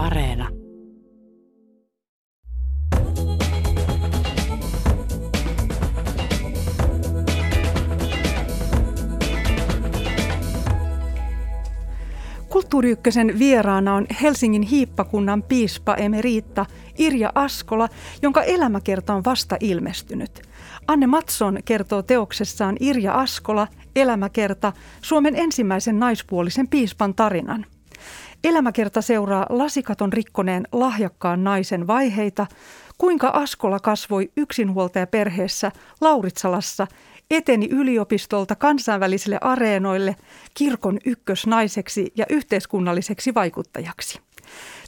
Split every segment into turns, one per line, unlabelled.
Areena.
Kulttuuri Ykkösen vieraana on Helsingin hiippakunnan piispa emeriitta Irja Askola, jonka elämäkerta on vasta ilmestynyt. Anne Matson kertoo teoksessaan Irja Askola, elämäkerta, Suomen ensimmäisen naispuolisen piispan tarinan. Elämäkerta seuraa lasikaton rikkoneen lahjakkaan naisen vaiheita, kuinka Askola kasvoi yksinhuoltajaperheessä Lauritsalassa eteni yliopistolta kansainvälisille areenoille kirkon ykkösnaiseksi ja yhteiskunnalliseksi vaikuttajaksi.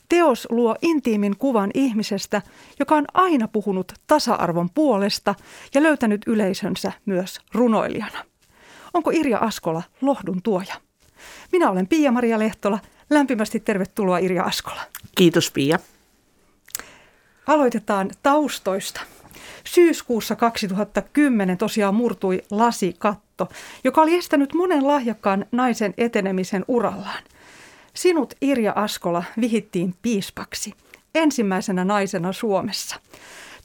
Teos luo intiimin kuvan ihmisestä, joka on aina puhunut tasa-arvon puolesta ja löytänyt yleisönsä myös runoilijana. Onko Irja Askola lohdun tuoja? Minä olen Pia-Maria Lehtola. Lämpimästi tervetuloa Irja Askola.
Kiitos Pia.
Aloitetaan taustoista. Syyskuussa 2010 tosiaan murtui lasikatto, joka oli estänyt monen lahjakkaan naisen etenemisen urallaan. Sinut Irja Askola vihittiin piispaksi, ensimmäisenä naisena Suomessa.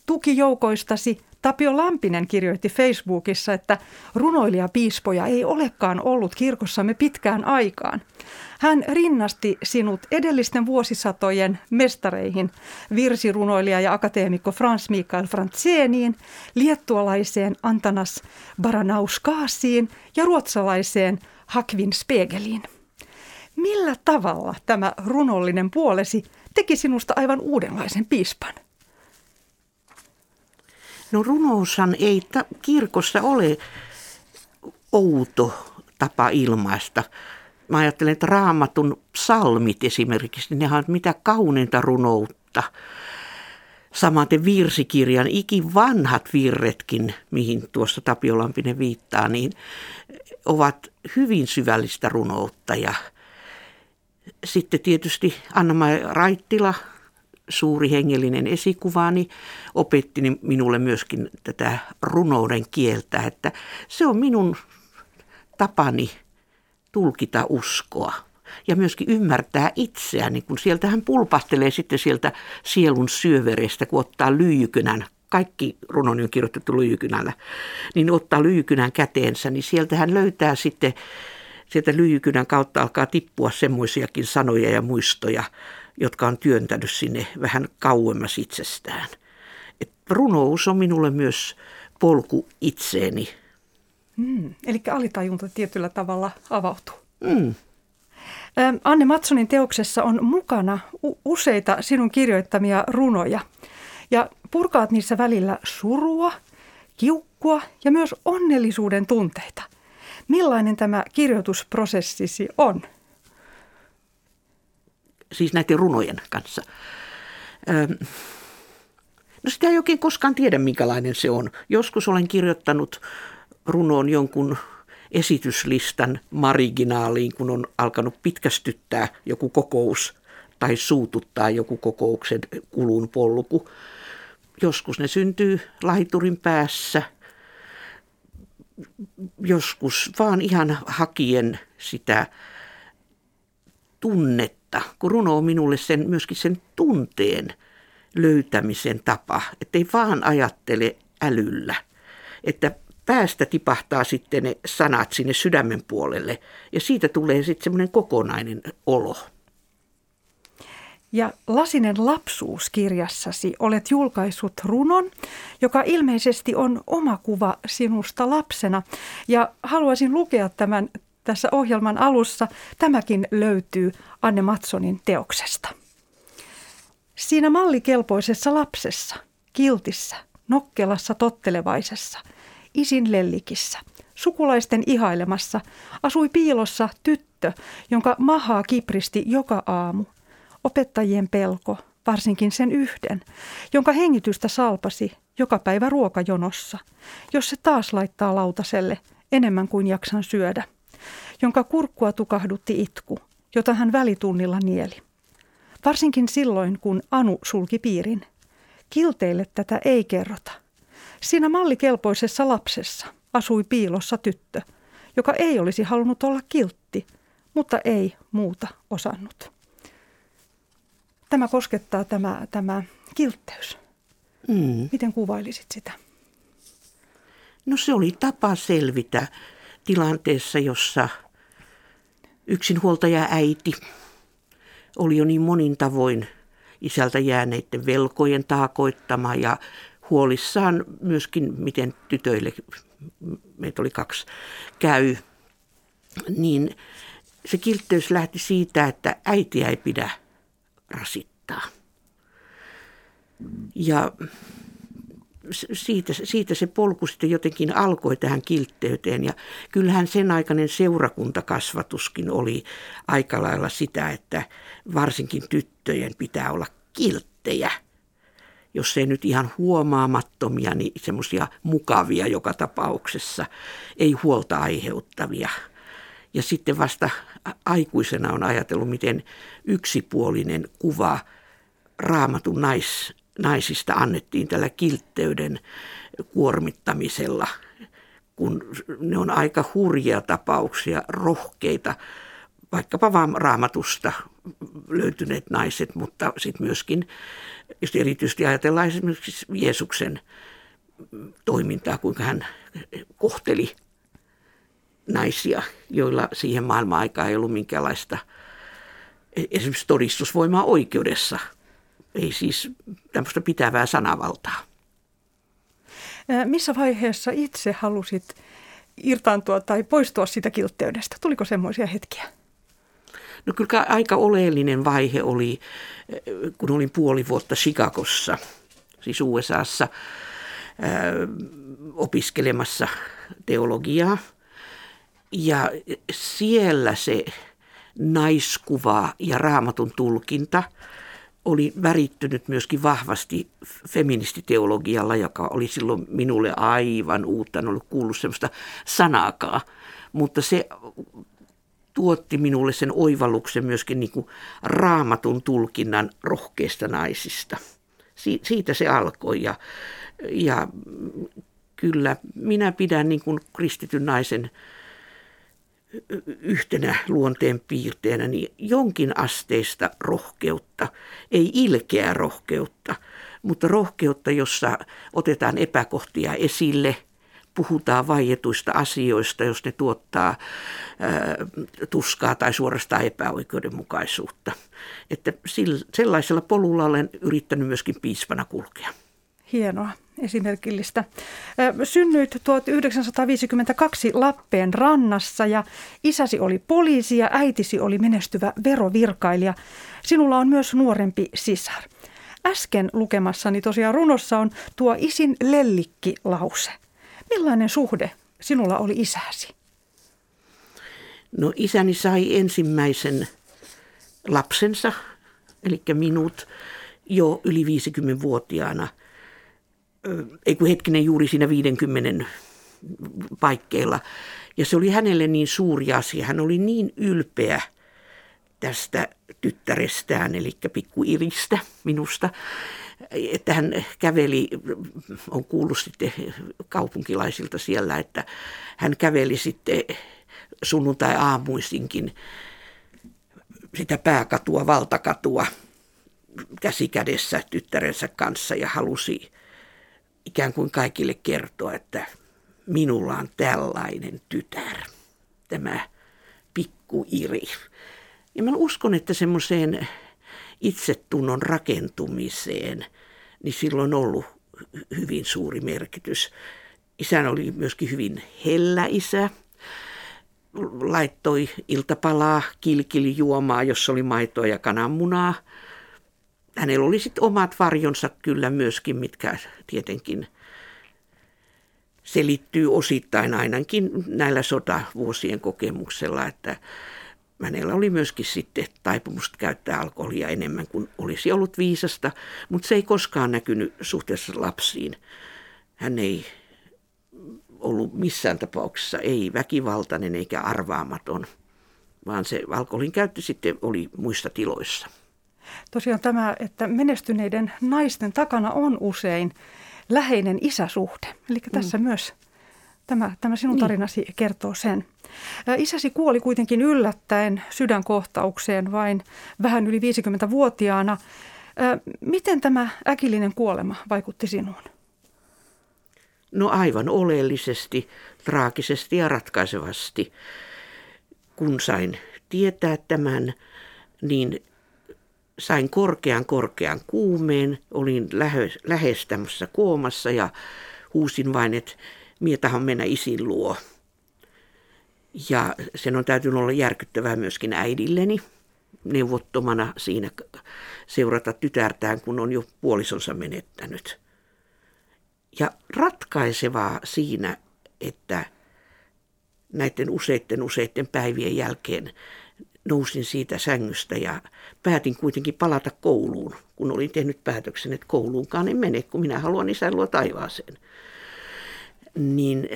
Tukijoukoistasi Tapio Lampinen kirjoitti Facebookissa, että runoilija piispoja ei olekaan ollut kirkossamme pitkään aikaan. Hän rinnasti sinut edellisten vuosisatojen mestareihin, virsirunoilija ja akateemikko Frans Mikael Franzeniin, liettualaiseen Antanas Baranauskaasiin ja ruotsalaiseen Hakvin Spegeliin. Millä tavalla tämä runollinen puolesi teki sinusta aivan uudenlaisen piispan?
No runoushan ei ta- kirkossa ole outo tapa ilmaista. Mä ajattelen, että raamatun psalmit esimerkiksi, ne on mitä kauneinta runoutta. Samaten virsikirjan ikin vanhat virretkin, mihin tuossa Tapio Lampinen viittaa, niin ovat hyvin syvällistä runoutta. Ja sitten tietysti anna Raittila, suuri hengellinen esikuvani, opetti minulle myöskin tätä runouden kieltä, että se on minun tapani tulkita uskoa ja myöskin ymmärtää itseäni, kun sieltä hän pulpahtelee sitten sieltä sielun syöverestä, kun ottaa lyijykynän, kaikki runoni on kirjoitettu lyijykynällä, niin ottaa lyijykynän käteensä, niin sieltä hän löytää sitten, sieltä lyijykynän kautta alkaa tippua semmoisiakin sanoja ja muistoja, jotka on työntänyt sinne vähän kauemmas itsestään. Et runous on minulle myös polku itseeni.
Mm, eli alitajunta tietyllä tavalla avautuu.
Mm.
Anne Matsonin teoksessa on mukana useita sinun kirjoittamia runoja. Ja purkaat niissä välillä surua, kiukkua ja myös onnellisuuden tunteita. Millainen tämä kirjoitusprosessisi on?
Siis näiden runojen kanssa. No sitä ei oikein koskaan tiedä, minkälainen se on. Joskus olen kirjoittanut runoon jonkun esityslistan mariginaaliin, kun on alkanut pitkästyttää joku kokous tai suututtaa joku kokouksen kulun polku. Joskus ne syntyy laiturin päässä, joskus vaan ihan hakien sitä tunnet kautta, kun runo on minulle sen, myöskin sen tunteen löytämisen tapa, ettei vaan ajattele älyllä, että päästä tipahtaa sitten ne sanat sinne sydämen puolelle ja siitä tulee sitten semmoinen kokonainen olo.
Ja Lasinen lapsuus kirjassasi olet julkaissut runon, joka ilmeisesti on oma kuva sinusta lapsena. Ja haluaisin lukea tämän tässä ohjelman alussa. Tämäkin löytyy Anne Matsonin teoksesta. Siinä mallikelpoisessa lapsessa, kiltissä, nokkelassa tottelevaisessa, isin lellikissä, sukulaisten ihailemassa, asui piilossa tyttö, jonka mahaa kipristi joka aamu. Opettajien pelko, varsinkin sen yhden, jonka hengitystä salpasi joka päivä ruokajonossa, jos se taas laittaa lautaselle enemmän kuin jaksan syödä – jonka kurkkua tukahdutti itku, jota hän välitunnilla nieli. Varsinkin silloin, kun Anu sulki piirin. Kilteille tätä ei kerrota. Siinä mallikelpoisessa lapsessa asui piilossa tyttö, joka ei olisi halunnut olla kiltti, mutta ei muuta osannut. tämä koskettaa tämä, tämä kiltteys. Mm. Miten kuvailisit sitä?
No se oli tapa selvitä tilanteessa, jossa yksinhuoltaja äiti oli jo niin monin tavoin isältä jääneiden velkojen taakoittama ja huolissaan myöskin, miten tytöille, meitä oli kaksi, käy. Niin se kiltteys lähti siitä, että äitiä ei pidä rasittaa. Ja siitä, siitä se polku sitten jotenkin alkoi tähän kiltteyteen. Ja kyllähän sen aikainen seurakuntakasvatuskin oli aika lailla sitä, että varsinkin tyttöjen pitää olla kilttejä. Jos ei nyt ihan huomaamattomia, niin semmoisia mukavia joka tapauksessa, ei huolta aiheuttavia. Ja sitten vasta aikuisena on ajatellut, miten yksipuolinen kuva raamatun nais, naisista annettiin tällä kiltteyden kuormittamisella, kun ne on aika hurjia tapauksia, rohkeita, vaikkapa vaan raamatusta löytyneet naiset, mutta sitten myöskin, jos erityisesti ajatellaan esimerkiksi Jeesuksen toimintaa, kuinka hän kohteli naisia, joilla siihen maailman aikaan ei ollut minkäänlaista esimerkiksi todistusvoimaa oikeudessa – ei siis tämmöistä pitävää sanavaltaa.
Missä vaiheessa itse halusit irtaantua tai poistua siitä kiltteydestä? Tuliko semmoisia hetkiä?
No kyllä aika oleellinen vaihe oli, kun olin puoli vuotta Chicagossa, siis USAssa, opiskelemassa teologiaa. Ja siellä se naiskuva ja raamatun tulkinta – oli värittynyt myöskin vahvasti feministiteologialla, joka oli silloin minulle aivan uutta, en ollut kuullut sellaista sanaakaan. Mutta se tuotti minulle sen oivalluksen myöskin niin kuin raamatun tulkinnan rohkeista naisista. Si- siitä se alkoi ja, ja kyllä minä pidän niin kuin kristityn naisen yhtenä luonteen piirteenä niin jonkin asteista rohkeutta, ei ilkeää rohkeutta, mutta rohkeutta, jossa otetaan epäkohtia esille, puhutaan vaietuista asioista, jos ne tuottaa ää, tuskaa tai suorastaan epäoikeudenmukaisuutta. Että sillä, sellaisella polulla olen yrittänyt myöskin piispana kulkea.
Hienoa esimerkillistä. Synnyit 1952 Lappeen rannassa ja isäsi oli poliisi ja äitisi oli menestyvä verovirkailija. Sinulla on myös nuorempi sisar. Äsken lukemassani tosiaan runossa on tuo isin lellikki-lause. Millainen suhde sinulla oli isäsi?
No isäni sai ensimmäisen lapsensa, eli minut, jo yli 50-vuotiaana – ei kun hetkinen juuri siinä 50 paikkeilla. Ja se oli hänelle niin suuri asia. Hän oli niin ylpeä tästä tyttärestään, eli pikku Iristä minusta, että hän käveli, on kuullut sitten kaupunkilaisilta siellä, että hän käveli sitten sunnuntai-aamuisinkin sitä pääkatua, valtakatua käsikädessä tyttärensä kanssa ja halusi ikään kuin kaikille kertoa, että minulla on tällainen tytär, tämä pikku Iri. Ja mä uskon, että semmoiseen itsetunnon rakentumiseen, niin silloin on ollut hyvin suuri merkitys. Isän oli myöskin hyvin hellä isä. Laittoi iltapalaa, kilkili juomaa, jossa oli maitoa ja kananmunaa – hänellä oli sitten omat varjonsa kyllä myöskin, mitkä tietenkin selittyy osittain ainakin näillä sotavuosien kokemuksella, että hänellä oli myöskin sitten taipumusta käyttää alkoholia enemmän kuin olisi ollut viisasta, mutta se ei koskaan näkynyt suhteessa lapsiin. Hän ei ollut missään tapauksessa ei väkivaltainen eikä arvaamaton, vaan se alkoholin käyttö sitten oli muissa tiloissa.
Tosiaan tämä, että menestyneiden naisten takana on usein läheinen isäsuhde. Eli tässä mm. myös Tämä, tämä sinun niin. tarinasi kertoo sen. Isäsi kuoli kuitenkin yllättäen sydänkohtaukseen vain vähän yli 50-vuotiaana. Miten tämä äkillinen kuolema vaikutti sinuun?
No aivan oleellisesti, traagisesti ja ratkaisevasti. Kun sain tietää tämän, niin sain korkean korkean kuumeen, olin lähes tämmöisessä koomassa ja huusin vain, että mietahan mennä isin luo. Ja sen on täytynyt olla järkyttävää myöskin äidilleni neuvottomana siinä seurata tytärtään, kun on jo puolisonsa menettänyt. Ja ratkaisevaa siinä, että näiden useiden useiden päivien jälkeen nousin siitä sängystä ja päätin kuitenkin palata kouluun, kun olin tehnyt päätöksen, että kouluunkaan en mene, kun minä haluan isän luo taivaaseen. Niin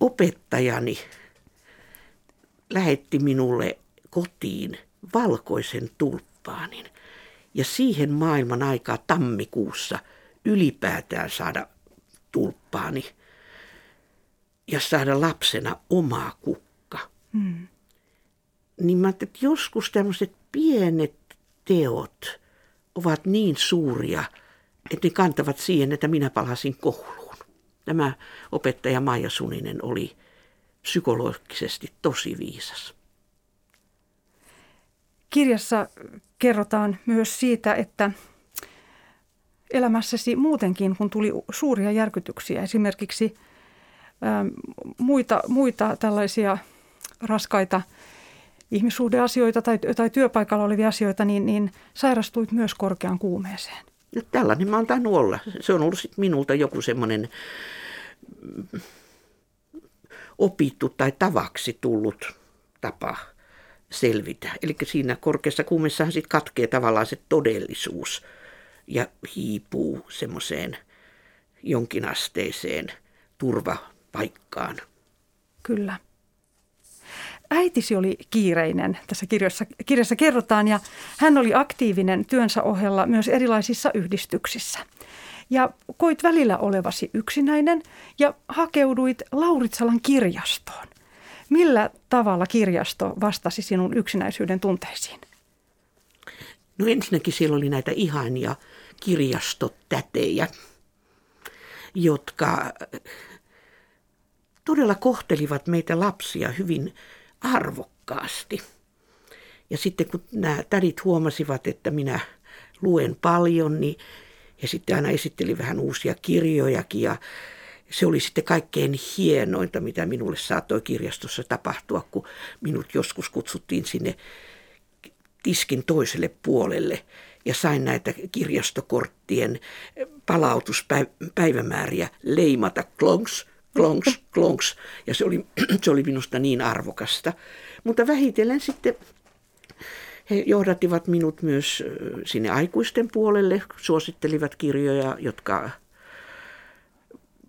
opettajani lähetti minulle kotiin valkoisen tulppaanin. Ja siihen maailman aikaa tammikuussa ylipäätään saada tulppaani ja saada lapsena omaa kukka. Mm. Niin mä että joskus tämmöiset pienet teot ovat niin suuria, että ne kantavat siihen, että minä palasin kouluun. Tämä opettaja Maija Suninen oli psykologisesti tosi viisas.
Kirjassa kerrotaan myös siitä, että elämässäsi muutenkin, kun tuli suuria järkytyksiä, esimerkiksi ä, muita, muita tällaisia raskaita ihmissuhdeasioita tai, tai työpaikalla olevia asioita, niin, niin sairastuit myös korkean kuumeeseen.
No, tällainen mä oon tainnut olla. Se on ollut sit minulta joku semmoinen opittu tai tavaksi tullut tapa selvitä. Eli siinä korkeassa kuumessahan sitten katkee tavallaan se todellisuus ja hiipuu semmoiseen jonkinasteiseen turvapaikkaan.
Kyllä. Äitisi oli kiireinen, tässä kirjassa, kirjassa kerrotaan, ja hän oli aktiivinen työnsä ohella myös erilaisissa yhdistyksissä – ja koit välillä olevasi yksinäinen ja hakeuduit Lauritsalan kirjastoon. Millä tavalla kirjasto vastasi sinun yksinäisyyden tunteisiin?
No ensinnäkin siellä oli näitä ihania kirjastotätejä, jotka todella kohtelivat meitä lapsia hyvin arvokkaasti. Ja sitten kun nämä tädit huomasivat, että minä luen paljon, niin ja sitten aina esitteli vähän uusia kirjojakin ja se oli sitten kaikkein hienointa, mitä minulle saattoi kirjastossa tapahtua, kun minut joskus kutsuttiin sinne tiskin toiselle puolelle ja sain näitä kirjastokorttien palautuspäivämääriä leimata klonks, klonks, klonks. Ja se oli, se oli minusta niin arvokasta. Mutta vähitellen sitten he johdattivat minut myös sinne aikuisten puolelle, suosittelivat kirjoja, jotka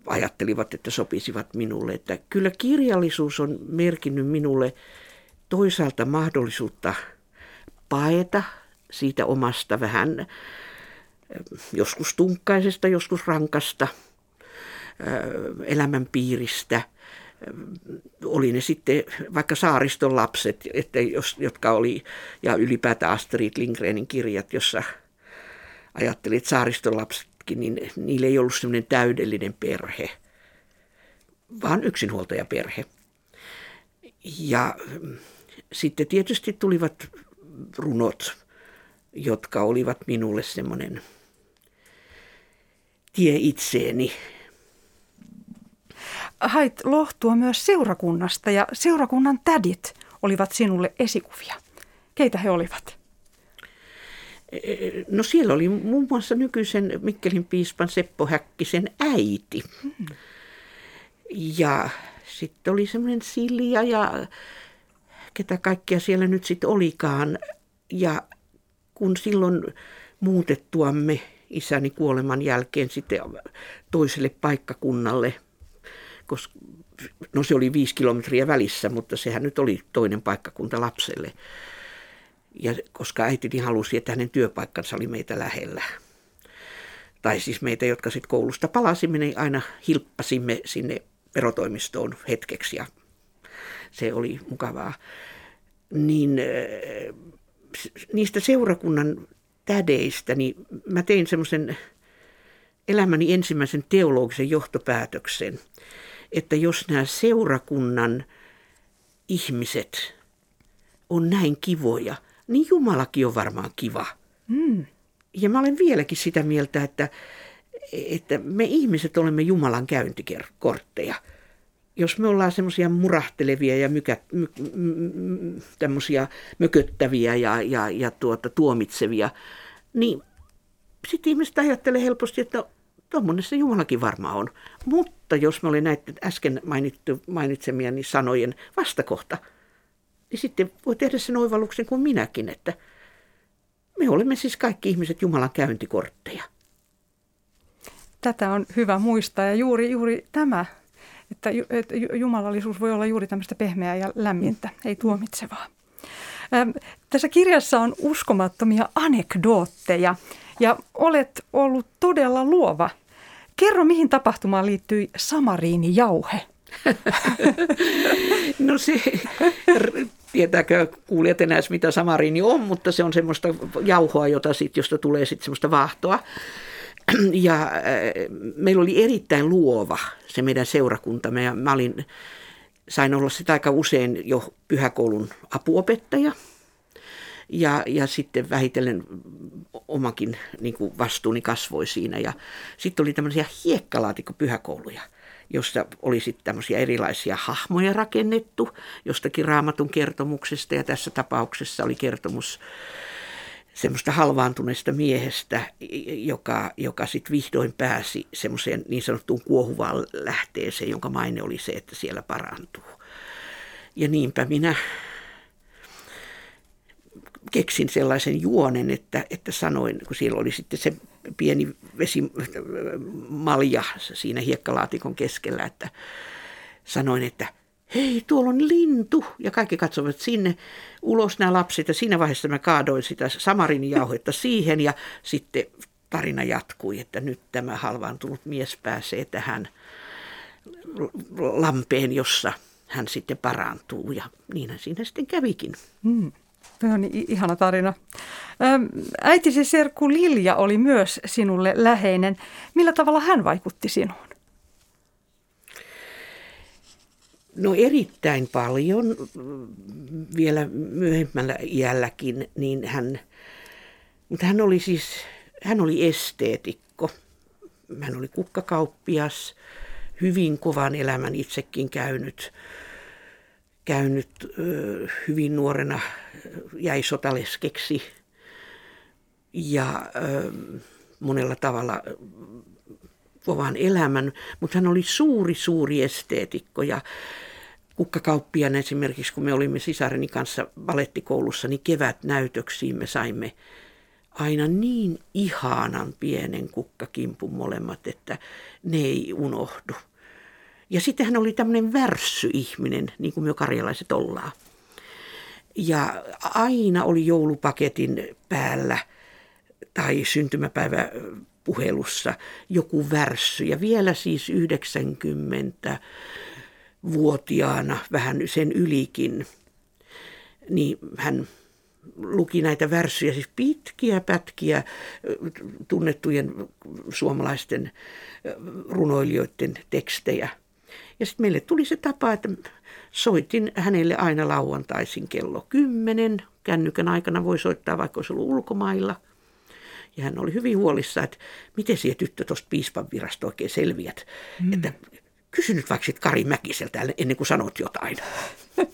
ajattelivat, että sopisivat minulle. Että kyllä kirjallisuus on merkinnyt minulle toisaalta mahdollisuutta paeta siitä omasta vähän joskus tunkkaisesta, joskus rankasta elämänpiiristä – oli ne sitten vaikka saariston lapset, että jos, jotka oli, ja ylipäätään Astrid Lindgrenin kirjat, jossa ajattelit saariston lapsetkin, niin niillä ei ollut semmoinen täydellinen perhe, vaan yksinhuoltajaperhe. Ja sitten tietysti tulivat runot, jotka olivat minulle semmoinen tie itseeni,
hait lohtua myös seurakunnasta ja seurakunnan tädit olivat sinulle esikuvia. Keitä he olivat?
No siellä oli muun muassa nykyisen Mikkelin piispan Seppo Häkkisen äiti. Hmm. Ja sitten oli semmoinen Silja ja ketä kaikkia siellä nyt sitten olikaan. Ja kun silloin muutettuamme isäni kuoleman jälkeen sitten toiselle paikkakunnalle – koska no se oli viisi kilometriä välissä, mutta sehän nyt oli toinen paikkakunta lapselle. Ja koska äitini halusi, että hänen työpaikkansa oli meitä lähellä. Tai siis meitä, jotka sitten koulusta palasimme, niin aina hilppasimme sinne verotoimistoon hetkeksi ja se oli mukavaa. Niin niistä seurakunnan tädeistä, niin mä tein semmoisen elämäni ensimmäisen teologisen johtopäätöksen, että jos nämä seurakunnan ihmiset on näin kivoja, niin Jumalakin on varmaan kiva. Mm. Ja mä olen vieläkin sitä mieltä, että, että me ihmiset olemme Jumalan käyntikortteja. Jos me ollaan semmoisia murahtelevia ja mykä, my, my, tämmöisiä mököttäviä ja, ja, ja tuota, tuomitsevia, niin sitten ihmiset ajattelee helposti, että tuommoinen se Jumalakin varmaan on. Mutta jos me olin näitä äsken mainittu, mainitsemiani sanojen vastakohta, niin sitten voi tehdä sen oivalluksen kuin minäkin, että me olemme siis kaikki ihmiset Jumalan käyntikortteja.
Tätä on hyvä muistaa ja juuri, juuri tämä, että, että jumalallisuus voi olla juuri tämmöistä pehmeää ja lämmintä, ei tuomitsevaa. Tässä kirjassa on uskomattomia anekdootteja ja olet ollut todella luova. Kerro, mihin tapahtumaan liittyi samariinijauhe?
no se, tietääkö kuulijat enää mitä samariini on, mutta se on semmoista jauhoa, jota sit, josta tulee sitten semmoista vaahtoa. Ja äh, meillä oli erittäin luova se meidän seurakunta. Mä, mä olin, sain olla sitä aika usein jo pyhäkoulun apuopettaja – ja, ja sitten vähitellen omakin niin kuin vastuuni kasvoi siinä. Ja sitten oli tämmöisiä hiekkalaatikkopyhäkouluja, jossa oli sitten tämmöisiä erilaisia hahmoja rakennettu jostakin raamatun kertomuksesta. Ja tässä tapauksessa oli kertomus semmoista halvaantuneesta miehestä, joka, joka sitten vihdoin pääsi semmoiseen niin sanottuun kuohuvaan lähteeseen, jonka maine oli se, että siellä parantuu. Ja niinpä minä keksin sellaisen juonen, että, että sanoin, kun siellä oli sitten se pieni vesimalja siinä hiekkalaatikon keskellä, että sanoin, että hei, tuolla on lintu. Ja kaikki katsovat sinne ulos nämä lapset. Ja siinä vaiheessa mä kaadoin sitä samarinijauhetta siihen ja sitten tarina jatkui, että nyt tämä halvaantunut mies pääsee tähän lampeen, jossa hän sitten parantuu. Ja niinhän siinä sitten kävikin. Hmm.
Tämä on ihana tarina. Äitisi serkku Lilja oli myös sinulle läheinen. Millä tavalla hän vaikutti sinuun?
No erittäin paljon, vielä myöhemmällä iälläkin, niin hän, mutta hän oli siis, hän oli esteetikko. Hän oli kukkakauppias, hyvin kovan elämän itsekin käynyt käynyt hyvin nuorena, jäi sotaleskeksi ja monella tavalla kovan elämän, mutta hän oli suuri, suuri esteetikko ja kukkakauppian esimerkiksi, kun me olimme sisareni kanssa balettikoulussa, niin kevätnäytöksiin me saimme aina niin ihanan pienen kukkakimpun molemmat, että ne ei unohdu. Ja sitten hän oli tämmöinen värssyihminen, niin kuin me karjalaiset ollaan. Ja aina oli joulupaketin päällä tai syntymäpäivä puhelussa joku värssy. Ja vielä siis 90 vuotiaana, vähän sen ylikin, niin hän luki näitä värssyjä, siis pitkiä pätkiä tunnettujen suomalaisten runoilijoiden tekstejä – ja sitten meille tuli se tapa, että soitin hänelle aina lauantaisin kello 10. Kännykän aikana voi soittaa, vaikka olisi ollut ulkomailla. Ja hän oli hyvin huolissa, että miten siellä tyttö tuosta piispan virasta oikein selviät. Mm. Että kysy nyt vaikka Kari Mäkiseltä ennen kuin sanot jotain.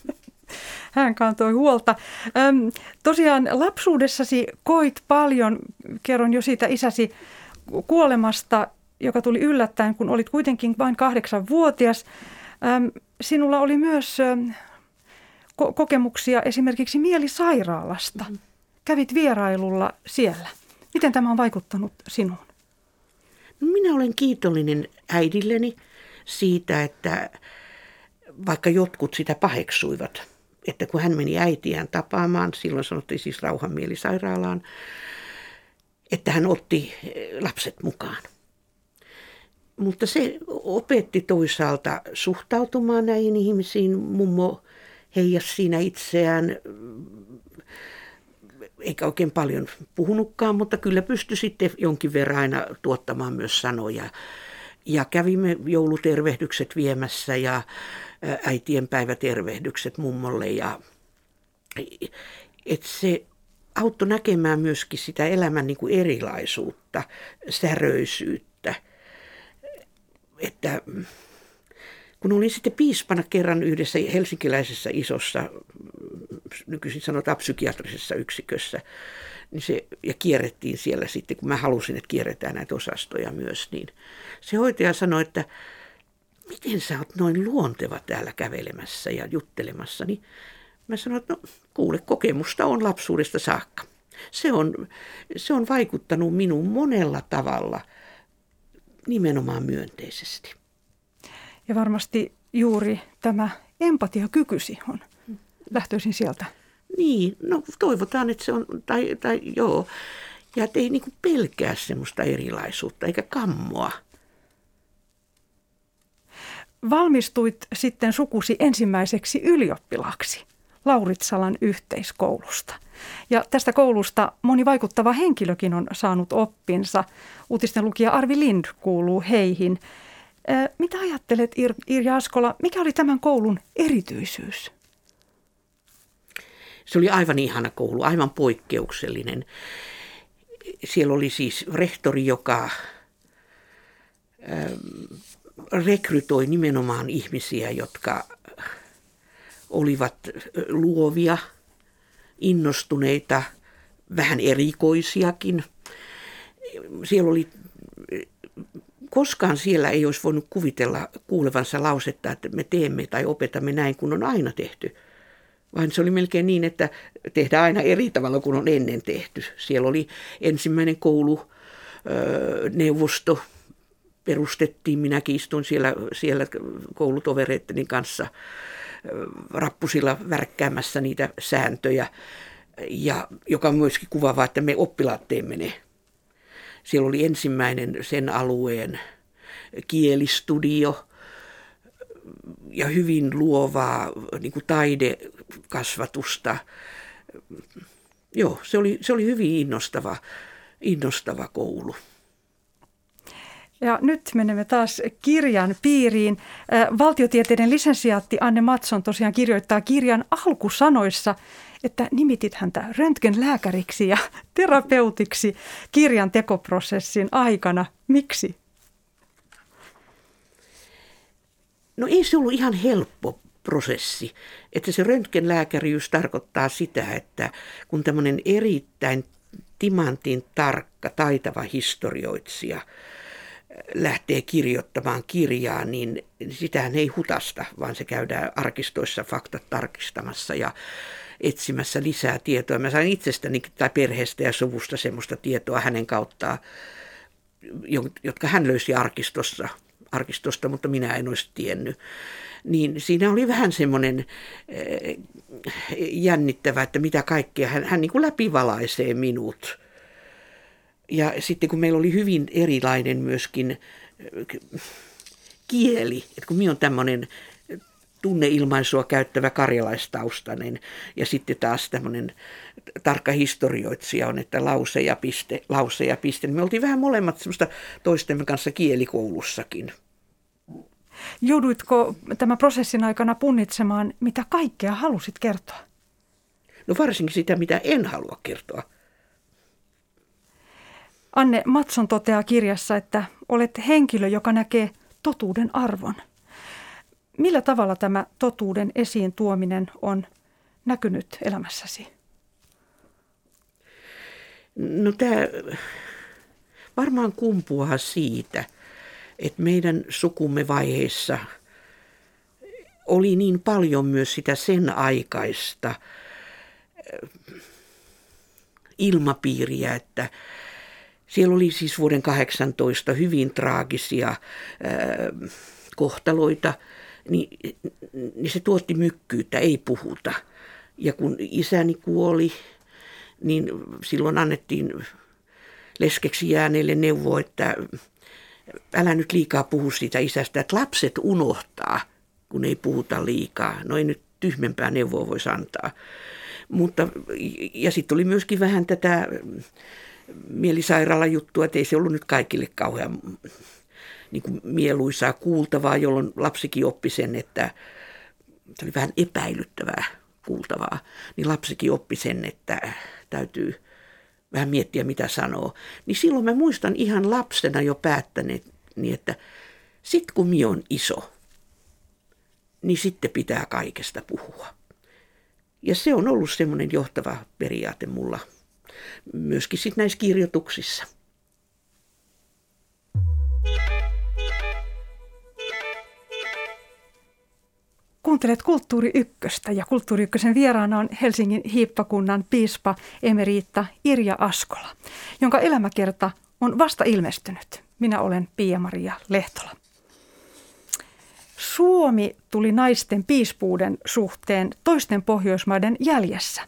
Hän kantoi huolta. Öm, tosiaan lapsuudessasi koit paljon, kerron jo siitä isäsi kuolemasta joka tuli yllättäen, kun olit kuitenkin vain kahdeksanvuotias. Sinulla oli myös kokemuksia esimerkiksi mielisairaalasta. Mm. Kävit vierailulla siellä. Miten tämä on vaikuttanut sinuun?
No minä olen kiitollinen äidilleni siitä, että vaikka jotkut sitä paheksuivat, että kun hän meni äitiään tapaamaan, silloin sanottiin siis rauhanmielisairaalaan, että hän otti lapset mukaan. Mutta se opetti toisaalta suhtautumaan näihin ihmisiin. Mummo heijasi siinä itseään, eikä oikein paljon puhunutkaan, mutta kyllä pystyi sitten jonkin verran aina tuottamaan myös sanoja. Ja kävimme joulutervehdykset viemässä ja äitien päivätervehdykset mummolle. Ja, et se auttoi näkemään myöskin sitä elämän niin kuin erilaisuutta, säröisyyttä. Että kun olin sitten piispana kerran yhdessä helsinkiläisessä isossa, nykyisin sanotaan psykiatrisessa yksikössä, niin se, ja kierrettiin siellä sitten, kun mä halusin, että kierretään näitä osastoja myös, niin se hoitaja sanoi, että miten sä oot noin luonteva täällä kävelemässä ja juttelemassa, niin mä sanoin, että no kuule, kokemusta on lapsuudesta saakka. Se on, se on vaikuttanut minuun monella tavalla nimenomaan myönteisesti.
Ja varmasti juuri tämä empatiakykysi on lähtöisin sieltä.
Niin, no toivotaan, että se on, tai, tai joo, ja että ei niinku pelkää semmoista erilaisuutta eikä kammoa.
Valmistuit sitten sukusi ensimmäiseksi ylioppilaksi Lauritsalan yhteiskoulusta. Ja tästä koulusta moni vaikuttava henkilökin on saanut oppinsa. Uutisten lukija Arvi Lind kuuluu heihin. Mitä ajattelet Irja Askola, mikä oli tämän koulun erityisyys?
Se oli aivan ihana koulu, aivan poikkeuksellinen. Siellä oli siis rehtori, joka rekrytoi nimenomaan ihmisiä, jotka olivat luovia, innostuneita, vähän erikoisiakin. Siellä oli, koskaan siellä ei olisi voinut kuvitella kuulevansa lausetta, että me teemme tai opetamme näin, kun on aina tehty. Vaan se oli melkein niin, että tehdään aina eri tavalla kuin on ennen tehty. Siellä oli ensimmäinen koulu, neuvosto, perustettiin. Minäkin istuin siellä, siellä koulutovereitteni kanssa rappusilla värkkäämässä niitä sääntöjä, ja joka on myöskin kuvaava, että me oppilaat teemme ne. Siellä oli ensimmäinen sen alueen kielistudio ja hyvin luovaa niin kuin taidekasvatusta. Joo, se oli, se oli hyvin innostava, innostava koulu.
Ja nyt menemme taas kirjan piiriin. Valtiotieteiden lisensiaatti Anne Matson tosiaan kirjoittaa kirjan alkusanoissa, että nimitit häntä röntgenlääkäriksi ja terapeutiksi kirjan tekoprosessin aikana. Miksi?
No ei se ollut ihan helppo prosessi. Että se röntgenlääkäriys tarkoittaa sitä, että kun tämmöinen erittäin timantin tarkka, taitava historioitsija – lähtee kirjoittamaan kirjaa, niin sitähän ei hutasta, vaan se käydään arkistoissa faktat tarkistamassa ja etsimässä lisää tietoa. Mä sain itsestäni tai perheestä ja suvusta semmoista tietoa hänen kauttaan, jotka hän löysi arkistossa, arkistosta, mutta minä en olisi tiennyt. Niin siinä oli vähän semmoinen eh, jännittävä, että mitä kaikkea hän, hän niin kuin läpivalaisee minut – ja sitten kun meillä oli hyvin erilainen myöskin äh, kieli, että kun minä olen tämmöinen tunneilmaisua käyttävä karjalaistaustainen ja sitten taas tämmöinen tarkka historioitsija on, että lause ja piste, lause ja piste. Me oltiin vähän molemmat semmoista toistemme kanssa kielikoulussakin.
Jouduitko tämän prosessin aikana punnitsemaan, mitä kaikkea halusit kertoa?
No varsinkin sitä, mitä en halua kertoa.
Anne Matson toteaa kirjassa, että olet henkilö, joka näkee totuuden arvon. Millä tavalla tämä totuuden esiin tuominen on näkynyt elämässäsi?
No tämä varmaan kumpuaa siitä, että meidän sukumme vaiheessa oli niin paljon myös sitä sen aikaista ilmapiiriä, että siellä oli siis vuoden 18 hyvin traagisia kohtaloita, niin, niin se tuotti mykkyyttä, ei puhuta. Ja kun isäni kuoli, niin silloin annettiin leskeksi jääneille neuvo, että älä nyt liikaa puhu siitä isästä, että lapset unohtaa, kun ei puhuta liikaa. No ei nyt tyhmempää neuvoa voisi antaa. Mutta, ja sitten oli myöskin vähän tätä mielisairaala juttua, että ei se ollut nyt kaikille kauhean niin kuin mieluisaa kuultavaa, jolloin lapsikin oppi sen, että se oli vähän epäilyttävää kuultavaa, niin lapsikin oppi sen, että täytyy vähän miettiä, mitä sanoo. Niin silloin mä muistan ihan lapsena jo päättäneet, niin että sit kun mi on iso, niin sitten pitää kaikesta puhua. Ja se on ollut semmoinen johtava periaate mulla myöskin sitten näissä kirjoituksissa.
Kuuntelet Kulttuuri Ykköstä ja Kulttuuri Ykkösen vieraana on Helsingin hiippakunnan piispa emeriitta Irja Askola, jonka elämäkerta on vasta ilmestynyt. Minä olen Pia-Maria Lehtola. Suomi tuli naisten piispuuden suhteen toisten Pohjoismaiden jäljessä.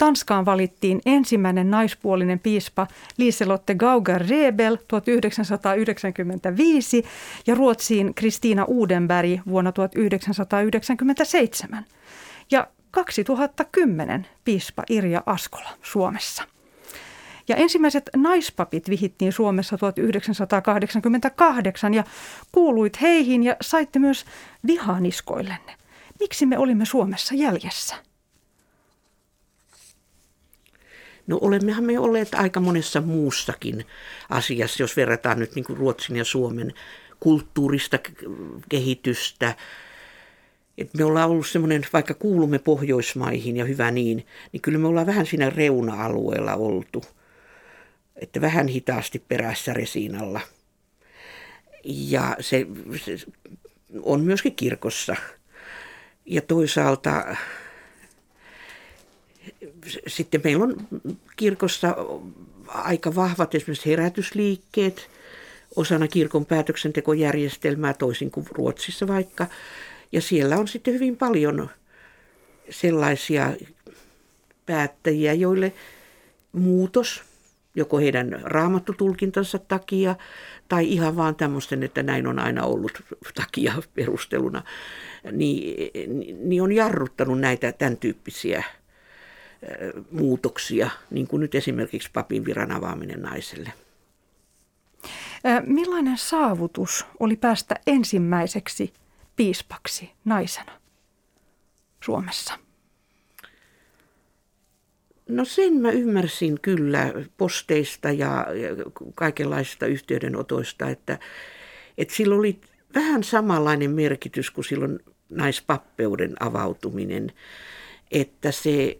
Tanskaan valittiin ensimmäinen naispuolinen piispa Liselotte Gauger-Rebel 1995 ja Ruotsiin Kristiina Udenberg vuonna 1997 ja 2010 piispa Irja Askola Suomessa. Ja ensimmäiset naispapit vihittiin Suomessa 1988 ja kuuluit heihin ja saitte myös vihaniskoillenne. Miksi me olimme Suomessa jäljessä?
No olemmehan me olleet aika monessa muussakin asiassa, jos verrataan nyt niin Ruotsin ja Suomen kulttuurista kehitystä. Et me ollaan ollut semmoinen, vaikka kuulumme Pohjoismaihin ja hyvä niin, niin kyllä me ollaan vähän siinä reuna-alueella oltu. Että vähän hitaasti perässä Resiinalla. Ja se, se on myöskin kirkossa. Ja toisaalta sitten meillä on kirkossa aika vahvat esimerkiksi herätysliikkeet osana kirkon päätöksentekojärjestelmää toisin kuin Ruotsissa vaikka. Ja siellä on sitten hyvin paljon sellaisia päättäjiä, joille muutos, joko heidän raamattutulkintansa takia tai ihan vaan tämmöisten, että näin on aina ollut takia perusteluna, niin, niin on jarruttanut näitä tämän tyyppisiä muutoksia, niin kuin nyt esimerkiksi papin viran avaaminen naiselle.
Millainen saavutus oli päästä ensimmäiseksi piispaksi naisena Suomessa?
No sen mä ymmärsin kyllä posteista ja kaikenlaisista yhteydenotoista, että, että sillä oli vähän samanlainen merkitys kuin silloin naispappeuden avautuminen että se,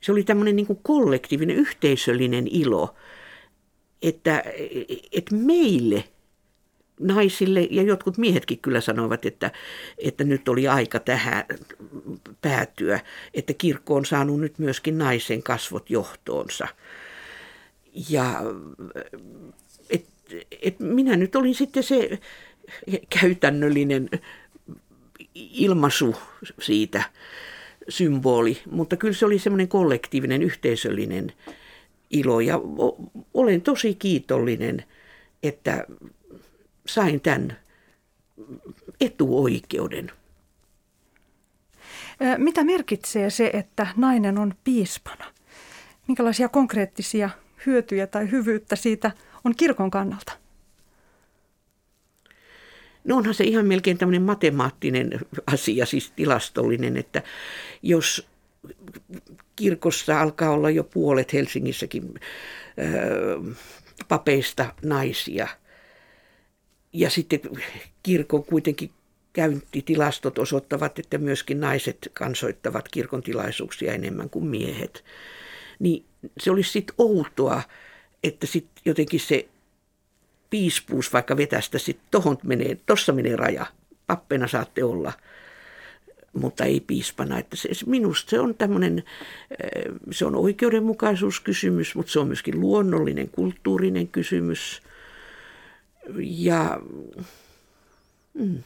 se oli tämmöinen niin kuin kollektiivinen, yhteisöllinen ilo, että, että meille naisille, ja jotkut miehetkin kyllä sanoivat, että, että nyt oli aika tähän päätyä, että kirkko on saanut nyt myöskin naisen kasvot johtoonsa. Ja et, et minä nyt olin sitten se käytännöllinen ilmaisu siitä symboli, mutta kyllä se oli semmoinen kollektiivinen, yhteisöllinen ilo ja olen tosi kiitollinen, että sain tämän etuoikeuden.
Mitä merkitsee se, että nainen on piispana? Minkälaisia konkreettisia hyötyjä tai hyvyyttä siitä on kirkon kannalta?
No onhan se ihan melkein tämmöinen matemaattinen asia, siis tilastollinen, että jos kirkossa alkaa olla jo puolet Helsingissäkin papeista naisia, ja sitten kirkon kuitenkin käyntitilastot osoittavat, että myöskin naiset kansoittavat kirkon tilaisuuksia enemmän kuin miehet. Niin se olisi sitten outoa, että sitten jotenkin se piispuus vaikka vetästä sitten tohon menee, tossa menee raja. Pappena saatte olla, mutta ei piispana. Että se, minusta se on tämmöinen, eh, se on oikeudenmukaisuuskysymys, mutta se on myöskin luonnollinen, kulttuurinen kysymys. Ja mm.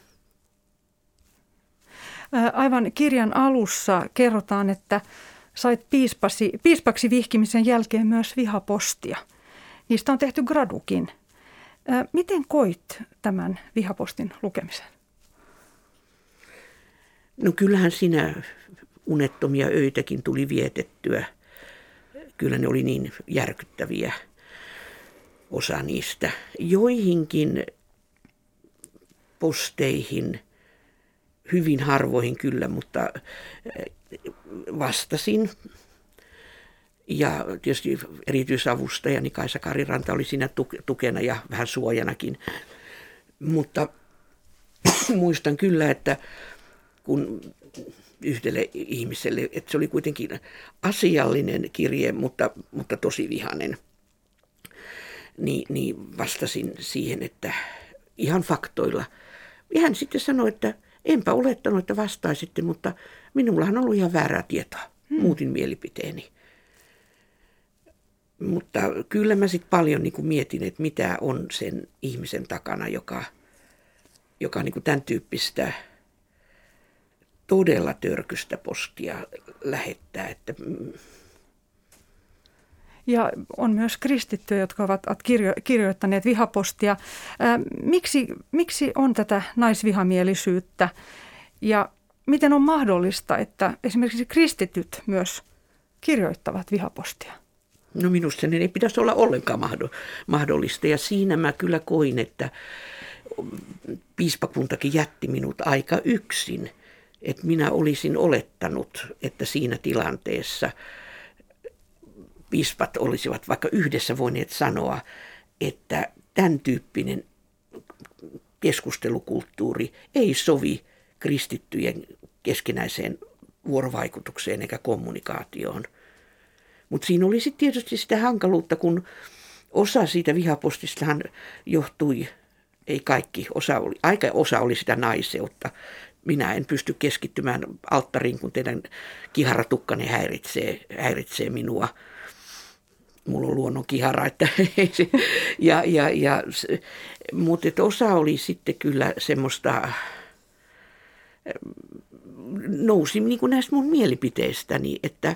Aivan kirjan alussa kerrotaan, että sait piispasi, piispaksi vihkimisen jälkeen myös vihapostia. Niistä on tehty gradukin – Miten koit tämän vihapostin lukemisen?
No kyllähän sinä unettomia öitäkin tuli vietettyä. Kyllä ne oli niin järkyttäviä osa niistä. Joihinkin posteihin, hyvin harvoihin kyllä, mutta vastasin. Ja tietysti erityisavustajani Kaisa Kariranta oli siinä tukena ja vähän suojanakin. Mutta muistan kyllä, että kun yhdelle ihmiselle, että se oli kuitenkin asiallinen kirje, mutta, mutta tosi vihainen, niin, niin vastasin siihen, että ihan faktoilla. Ja hän sitten sanoi, että enpä olettanut, että vastaisitte, mutta minullahan on ollut ihan väärää tietoa. Hmm. Muutin mielipiteeni. Mutta kyllä mä sitten paljon niin kuin mietin, että mitä on sen ihmisen takana, joka, joka niin kuin tämän tyyppistä todella törkystä postia lähettää. Että
ja on myös kristittyjä, jotka ovat kirjo- kirjoittaneet vihapostia. Ää, miksi, miksi on tätä naisvihamielisyyttä ja miten on mahdollista, että esimerkiksi kristityt myös kirjoittavat vihapostia?
No minusta sen ei pitäisi olla ollenkaan mahdollista ja siinä mä kyllä koin, että piispakuntakin jätti minut aika yksin. Että minä olisin olettanut, että siinä tilanteessa piispat olisivat vaikka yhdessä voineet sanoa, että tämän tyyppinen keskustelukulttuuri ei sovi kristittyjen keskinäiseen vuorovaikutukseen eikä kommunikaatioon – mutta siinä oli sitten tietysti sitä hankaluutta, kun osa siitä vihapostistahan johtui, ei kaikki, osa oli, aika osa oli sitä naiseutta. Minä en pysty keskittymään alttariin, kun teidän kiharatukkani häiritsee, häiritsee minua. Mulla on luonnon kihara, että ja, ja, ja, mutta osa oli sitten kyllä semmoista nousi niin kuin näistä mun mielipiteistäni. Että,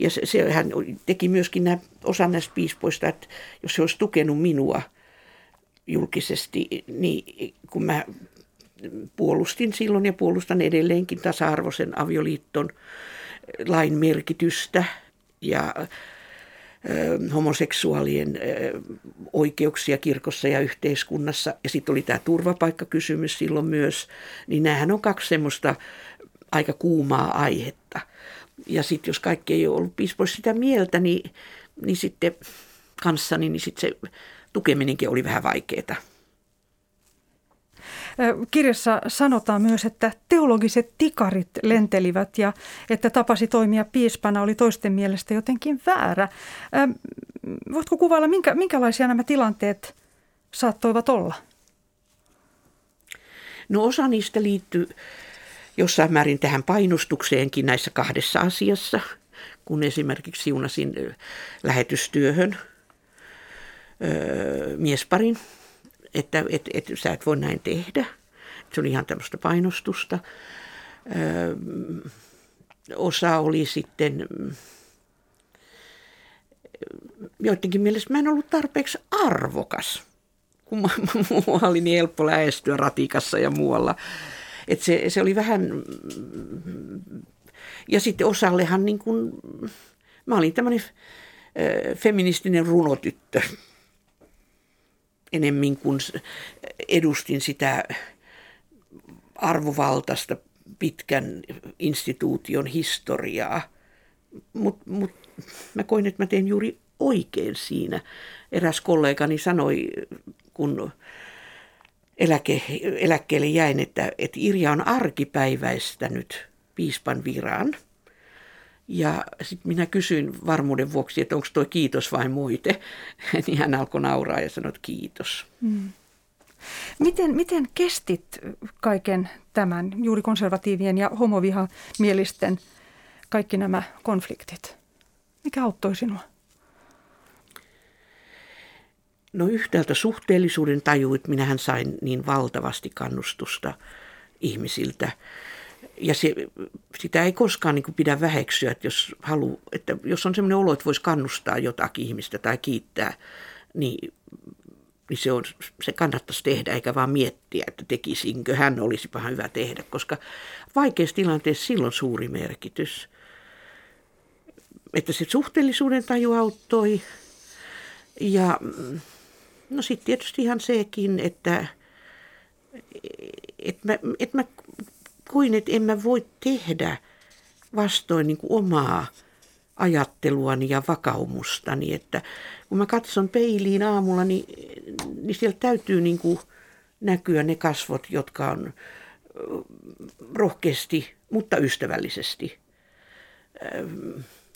ja se, se, hän teki myöskin nämä, osa näistä piispoista, että jos se olisi tukenut minua julkisesti, niin kun mä puolustin silloin ja puolustan edelleenkin tasa-arvoisen avioliiton lain merkitystä ja homoseksuaalien oikeuksia kirkossa ja yhteiskunnassa. Ja sitten oli tämä turvapaikkakysymys silloin myös. Niin näähän on kaksi semmoista aika kuumaa aihetta. Ja sitten jos kaikki ei ole ollut piispoissa sitä mieltä, niin, niin sitten kanssani, niin sitten se tukeminenkin oli vähän vaikeaa.
Kirjassa sanotaan myös, että teologiset tikarit lentelivät ja että tapasi toimia piispana oli toisten mielestä jotenkin väärä. Voitko kuvailla, minkä, minkälaisia nämä tilanteet saattoivat olla?
No osa niistä liittyy jossain määrin tähän painostukseenkin näissä kahdessa asiassa, kun esimerkiksi siunasin lähetystyöhön öö, miesparin, että et, et, sä et voi näin tehdä. Se oli ihan tämmöistä painostusta. Öö, osa oli sitten, joidenkin mielestä mä en ollut tarpeeksi arvokas, kun mua oli niin helppo lähestyä ratikassa ja muualla. Et se, se oli vähän, ja sitten osallehan niin kuin, mä olin tämmöinen feministinen runotyttö enemmän kuin edustin sitä arvovaltaista pitkän instituution historiaa. Mutta mut, mä koin, että mä teen juuri oikein siinä. Eräs kollegani sanoi, kun eläke, eläkkeelle jäin, että, että Irja on arkipäiväistänyt piispan viran. Ja sitten minä kysyin varmuuden vuoksi, että onko tuo kiitos vai muite. niin hän alkoi nauraa ja sanoi, että kiitos. Hmm.
Miten, miten kestit kaiken tämän, juuri konservatiivien ja homovihamielisten, kaikki nämä konfliktit? Mikä auttoi sinua?
No yhtäältä suhteellisuuden tajuit, minähän sain niin valtavasti kannustusta ihmisiltä. Ja se, sitä ei koskaan niin kuin pidä väheksyä, että jos, halu, että jos on sellainen olo, että voisi kannustaa jotakin ihmistä tai kiittää, niin niin se, on, se kannattaisi tehdä eikä vaan miettiä, että tekisinkö hän olisi vähän hyvä tehdä, koska vaikeassa tilanteessa silloin suuri merkitys. Että se suhteellisuuden taju auttoi ja no sitten tietysti ihan sekin, että et mä, et mä koin, että en mä voi tehdä vastoin niin kuin omaa ajatteluani ja vakaumustani, että kun mä katson peiliin aamulla, niin, niin sieltä täytyy niin kuin näkyä ne kasvot, jotka on rohkeasti, mutta ystävällisesti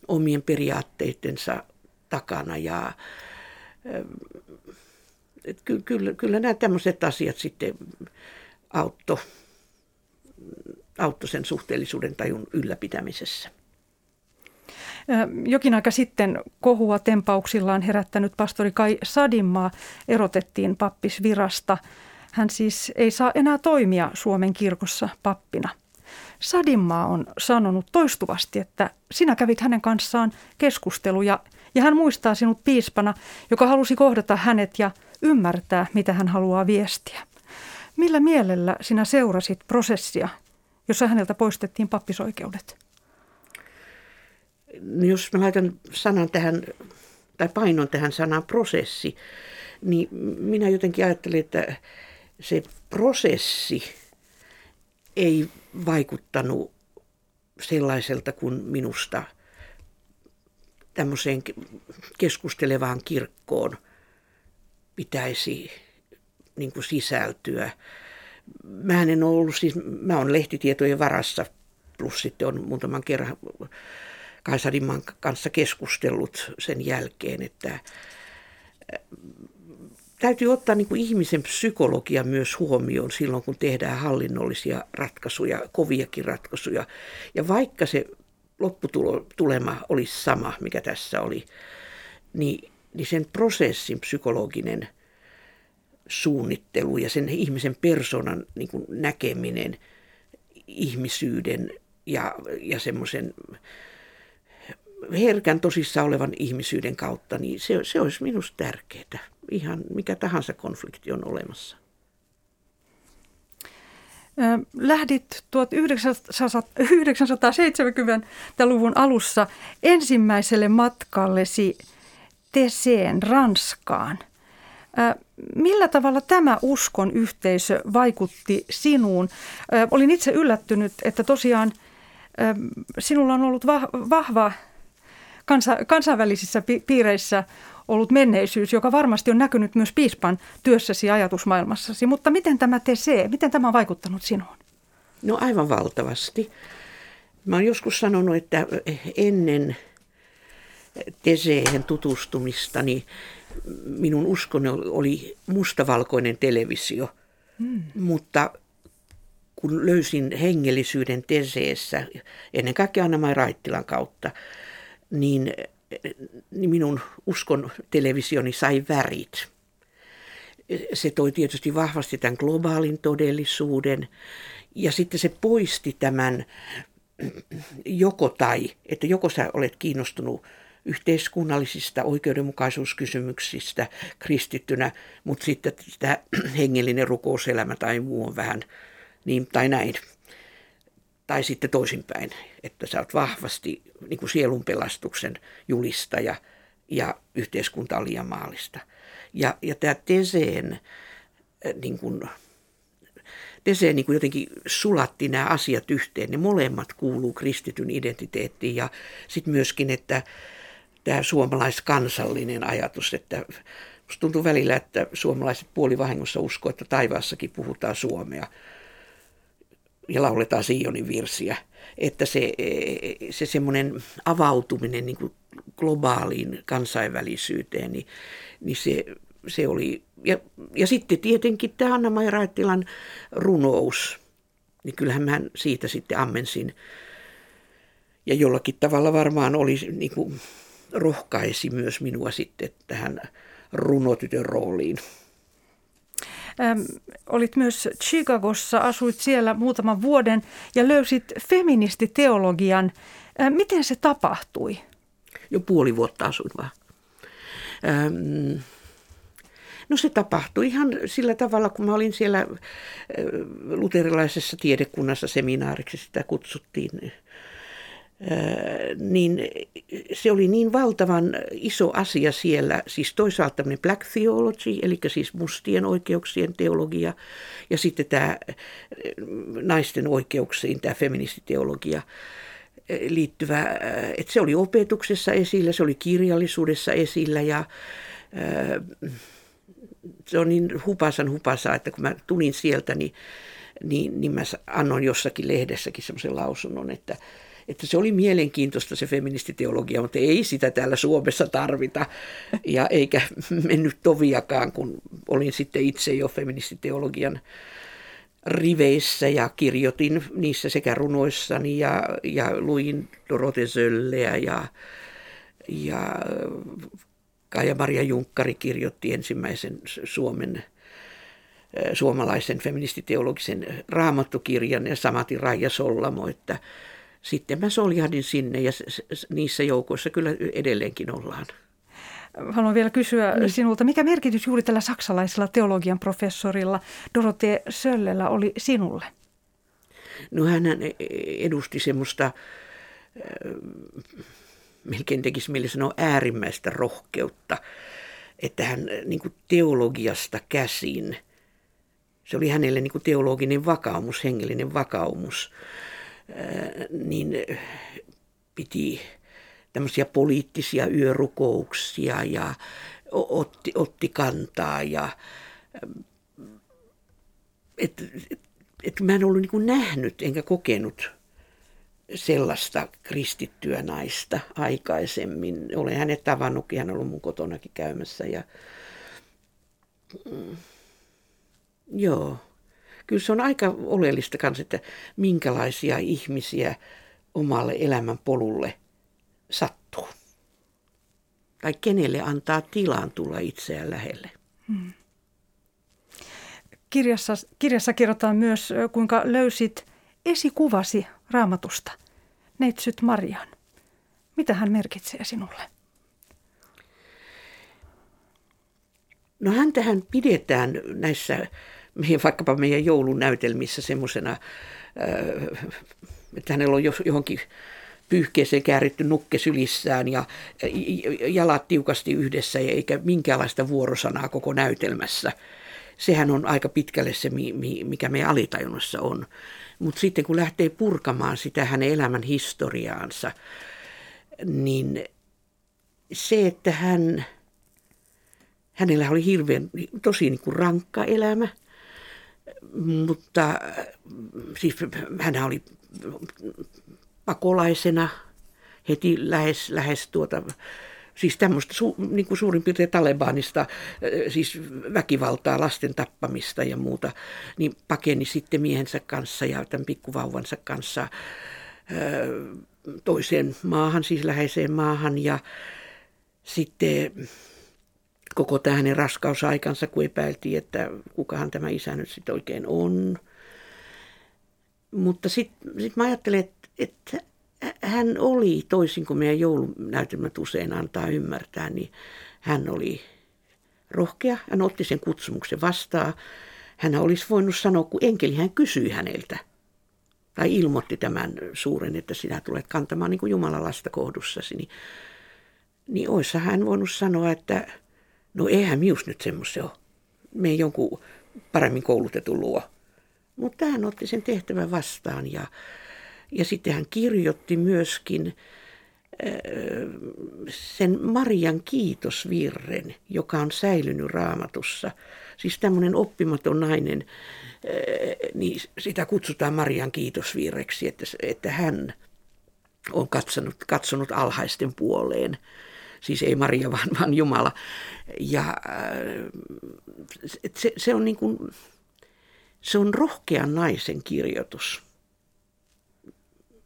omien periaatteitensa takana. Ja, et ky, kyllä, kyllä nämä tämmöiset asiat sitten auttoi auttoi sen suhteellisuuden tajun ylläpitämisessä.
Jokin aika sitten kohua tempauksillaan herättänyt pastori Kai Sadinmaa erotettiin pappisvirasta. Hän siis ei saa enää toimia Suomen kirkossa pappina. Sadinmaa on sanonut toistuvasti, että sinä kävit hänen kanssaan keskusteluja ja hän muistaa sinut piispana, joka halusi kohdata hänet ja ymmärtää, mitä hän haluaa viestiä. Millä mielellä sinä seurasit prosessia, jossa häneltä poistettiin pappisoikeudet?
No jos mä laitan sanan tähän, tai painon tähän sanaan prosessi, niin minä jotenkin ajattelin, että se prosessi ei vaikuttanut sellaiselta kuin minusta tämmöiseen keskustelevaan kirkkoon pitäisi niin kuin sisältyä. Mä en ole ollut siis, mä olen lehtitietojen varassa, plus sitten on muutaman kerran Kaisarimman kanssa keskustellut sen jälkeen, että täytyy ottaa niin kuin ihmisen psykologia myös huomioon silloin, kun tehdään hallinnollisia ratkaisuja, koviakin ratkaisuja. Ja vaikka se lopputulema olisi sama, mikä tässä oli, niin, niin sen prosessin psykologinen suunnittelu ja sen ihmisen persoonan niin kuin näkeminen ihmisyyden ja, ja semmoisen herkän tosissa olevan ihmisyyden kautta, niin se, se olisi minusta tärkeää. Ihan mikä tahansa konflikti on olemassa.
Lähdit 1970-luvun alussa ensimmäiselle matkallesi Teseen Ranskaan. Millä tavalla tämä uskon yhteisö vaikutti sinuun? Olin itse yllättynyt, että tosiaan sinulla on ollut vahva kansa, kansainvälisissä piireissä ollut menneisyys, joka varmasti on näkynyt myös piispan työssäsi ajatusmaailmassasi. Mutta miten tämä TC, miten tämä on vaikuttanut sinuun?
No aivan valtavasti. Mä oon joskus sanonut, että ennen Teseen tutustumista, niin minun uskoni oli mustavalkoinen televisio. Hmm. Mutta kun löysin hengellisyyden Teseessä, ennen kaikkea Anna-Mai Raittilan kautta, niin, niin minun uskon televisioni sai värit. Se toi tietysti vahvasti tämän globaalin todellisuuden ja sitten se poisti tämän joko tai, että joko sä olet kiinnostunut yhteiskunnallisista oikeudenmukaisuuskysymyksistä kristittynä, mutta sitten tämä hengellinen rukouselämä tai muu on vähän niin tai näin. Tai sitten toisinpäin, että sä oot vahvasti niin kuin sielunpelastuksen julistaja ja yhteiskunta on liian maallista. Ja, ja tämä Teseen äh, niin kuin, Teseen niin kuin jotenkin sulatti nämä asiat yhteen. Ne molemmat kuuluu kristityn identiteettiin ja sitten myöskin, että tämä suomalaiskansallinen ajatus, että musta tuntuu välillä, että suomalaiset puolivahingossa uskoo, että taivaassakin puhutaan suomea ja lauletaan Sionin virsiä. Että se, se semmoinen avautuminen niin kuin globaaliin kansainvälisyyteen, niin, niin se, se oli... Ja, ja sitten tietenkin tämä Anna-Maja Raittilan runous, niin kyllähän mä siitä sitten ammensin. Ja jollakin tavalla varmaan oli, niin kuin, rohkaisi myös minua sitten tähän runotytön rooliin.
Äm, olit myös Chicagossa, asuit siellä muutaman vuoden ja löysit feministiteologian. Äm, miten se tapahtui?
Jo puoli vuotta asuin vaan. Ähm, No se tapahtui ihan sillä tavalla, kun mä olin siellä luterilaisessa tiedekunnassa seminaariksi, sitä kutsuttiin niin se oli niin valtavan iso asia siellä, siis toisaalta tämmöinen black theology, eli siis mustien oikeuksien teologia, ja sitten tämä naisten oikeuksiin, tämä feministiteologia liittyvä, että se oli opetuksessa esillä, se oli kirjallisuudessa esillä ja se on niin hupasan hupasa, että kun mä tulin sieltä, niin, niin, niin mä annoin jossakin lehdessäkin semmoisen lausunnon, että, että se oli mielenkiintoista se feministiteologia, mutta ei sitä täällä Suomessa tarvita. Ja eikä mennyt toviakaan, kun olin sitten itse jo feministiteologian riveissä ja kirjoitin niissä sekä runoissani ja, ja luin Dorote Sölleä ja, ja Kaija-Maria Junkkari kirjoitti ensimmäisen Suomen suomalaisen feministiteologisen raamattukirjan ja samatin Raija Sollamo, että sitten mä soljahdin sinne ja niissä joukoissa kyllä edelleenkin ollaan.
Haluan vielä kysyä niin. sinulta, mikä merkitys juuri tällä saksalaisella teologian professorilla Dorothee Söllellä oli sinulle?
No hän edusti semmoista, äh, melkein tekisi mieli sanoa äärimmäistä rohkeutta, että hän äh, niin teologiasta käsin, se oli hänelle niin teologinen vakaumus, hengellinen vakaumus, niin piti tämmöisiä poliittisia yörukouksia ja otti, otti kantaa ja et, et, et mä en ollut niin nähnyt enkä kokenut sellaista kristittyä naista aikaisemmin. Olen hänet tavannutkin, hän on ollut mun kotonakin käymässä ja mm, joo kyllä se on aika oleellista kanssa, että minkälaisia ihmisiä omalle elämän polulle sattuu. Tai kenelle antaa tilaan tulla itseään lähelle. Hmm.
Kirjassa, kirjassa kerrotaan myös, kuinka löysit esikuvasi raamatusta, neitsyt Marian. Mitä hän merkitsee sinulle?
No häntähän pidetään näissä vaikkapa meidän joulunäytelmissä semmoisena, äh, että hänellä on johonkin pyyhkeeseen kääritty nukke sylissään ja jalat tiukasti yhdessä eikä minkäänlaista vuorosanaa koko näytelmässä. Sehän on aika pitkälle se, mikä meidän alitajunnassa on. Mutta sitten kun lähtee purkamaan sitä hänen elämän historiaansa, niin se, että hän, hänellä oli hirveän, tosi niin kuin rankka elämä – mutta siis hän oli pakolaisena heti lähes, lähes tuota, siis tämmöistä su, niin kuin suurin piirtein Talebanista, siis väkivaltaa, lasten tappamista ja muuta, niin pakeni sitten miehensä kanssa ja tämän pikkuvauvansa kanssa toiseen maahan, siis läheiseen maahan ja sitten koko tämä hänen raskausaikansa, kun epäiltiin, että kukahan tämä isä nyt sitten oikein on. Mutta sitten sit mä ajattelen, että, että hän oli, toisin kuin meidän joulunäytelmät usein antaa ymmärtää, niin hän oli rohkea. Hän otti sen kutsumuksen vastaan. Hän olisi voinut sanoa, kun enkeli hän kysyi häneltä, tai ilmoitti tämän suuren, että sinä tulet kantamaan niin kuin Jumalan lasta kohdussasi, niin, niin olisi hän voinut sanoa, että No eihän mius nyt semmoista ole. Me jonkun paremmin koulutetun luo. Mutta hän otti sen tehtävän vastaan ja, ja sitten hän kirjoitti myöskin äh, sen Marian kiitosvirren, joka on säilynyt raamatussa. Siis tämmöinen oppimaton nainen, äh, niin sitä kutsutaan Marian kiitosvirreksi, että, että hän on katsonut, katsonut alhaisten puoleen siis ei Maria, vaan, vaan Jumala. Ja äh, se, se on niin kuin, se on rohkean naisen kirjoitus,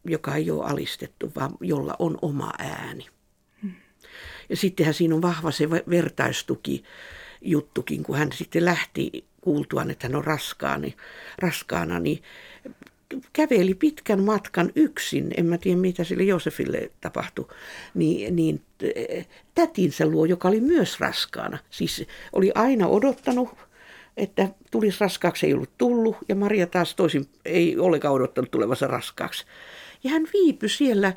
joka ei ole alistettu, vaan jolla on oma ääni. Ja sittenhän siinä on vahva se vertaistuki juttukin, kun hän sitten lähti kuultuaan, että hän on raskaani, raskaana, niin käveli pitkän matkan yksin, en mä tiedä mitä sille Josefille tapahtui, niin, niin tätinsä luo, joka oli myös raskaana. Siis oli aina odottanut, että tulisi raskaaksi, ei ollut tullut, ja Maria taas toisin ei ollenkaan odottanut tulevansa raskaaksi. Ja hän viipyi siellä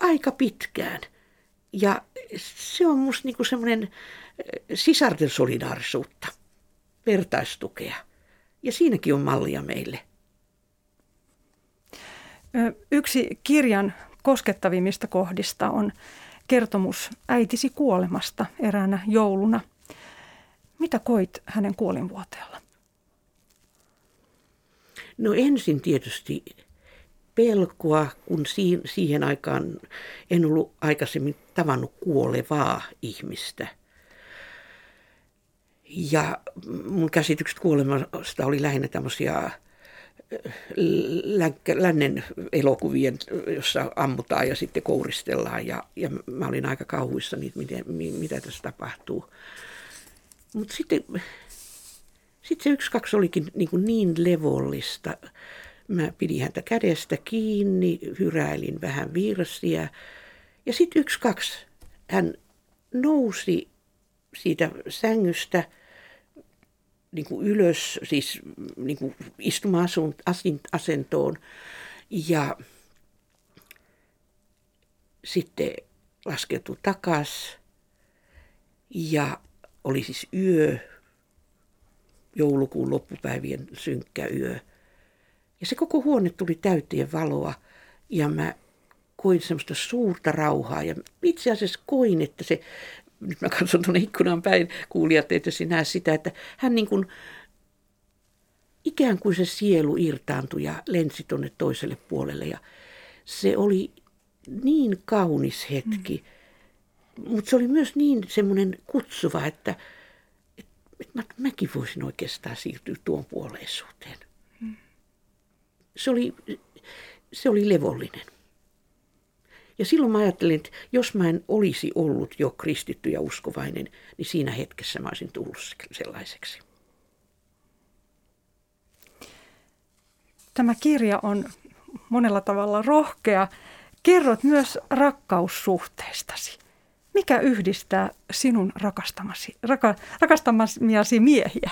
aika pitkään. Ja se on musta niinku semmoinen sisarten solidaarisuutta, vertaistukea. Ja siinäkin on mallia meille.
Yksi kirjan koskettavimmista kohdista on kertomus äitisi kuolemasta eräänä jouluna. Mitä koit hänen kuolinvuoteella?
No ensin tietysti pelkoa, kun siihen aikaan en ollut aikaisemmin tavannut kuolevaa ihmistä. Ja mun käsitykset kuolemasta oli lähinnä tämmöisiä lännen elokuvien, jossa ammutaan ja sitten kouristellaan. Ja, ja mä olin aika kauhuissa niitä, miten, mitä tässä tapahtuu. Mutta sitten, sitten se yksi kaksi olikin niin, kuin niin levollista. Mä pidin häntä kädestä kiinni, hyräilin vähän virsiä. Ja sitten yksi kaksi hän nousi siitä sängystä – niin kuin ylös, siis niin kuin istuma-asentoon ja sitten laskeutui takas ja oli siis yö, joulukuun loppupäivien synkkä yö. Ja se koko huone tuli täyteen valoa ja mä koin semmoista suurta rauhaa ja itse asiassa koin, että se nyt mä katson tuonne ikkunaan päin, kuulijat tietysti näe sitä, että hän niin kuin, ikään kuin se sielu irtaantui ja lensi tuonne toiselle puolelle ja se oli niin kaunis hetki, mm. mutta se oli myös niin semmoinen kutsuva, että, että, että mäkin voisin oikeastaan siirtyä tuon puoleisuuteen. Mm. Se oli, se oli levollinen. Ja silloin mä ajattelin, että jos mä en olisi ollut jo kristitty ja uskovainen, niin siinä hetkessä mä olisin tullut sellaiseksi.
Tämä kirja on monella tavalla rohkea. Kerrot myös rakkaussuhteistasi. Mikä yhdistää sinun rakastamasi, raka, miehiä?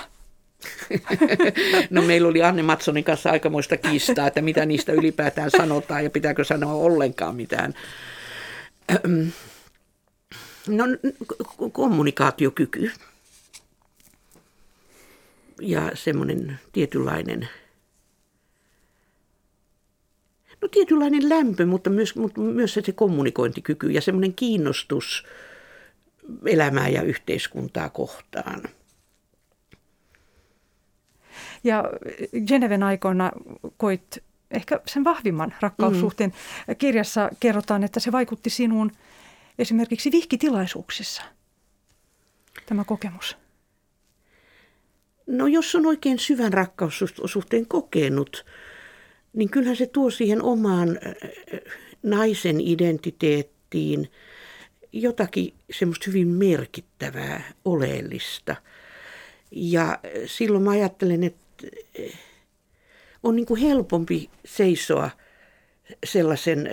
No meillä oli Anne Matsonin kanssa aikamoista kiistaa, että mitä niistä ylipäätään sanotaan ja pitääkö sanoa ollenkaan mitään. No kommunikaatiokyky. Ja semmoinen tietynlainen, no tietynlainen lämpö, mutta myös, mutta myös se kommunikointikyky ja semmoinen kiinnostus elämää ja yhteiskuntaa kohtaan –
ja Geneven aikoina koit ehkä sen vahvimman rakkaussuhteen. Mm. Kirjassa kerrotaan, että se vaikutti sinuun esimerkiksi vihkitilaisuuksissa, tämä kokemus.
No jos on oikein syvän rakkaussuhteen kokenut, niin kyllähän se tuo siihen omaan naisen identiteettiin jotakin semmoista hyvin merkittävää, oleellista. Ja silloin mä ajattelen, että on niin kuin helpompi seisoa sellaisen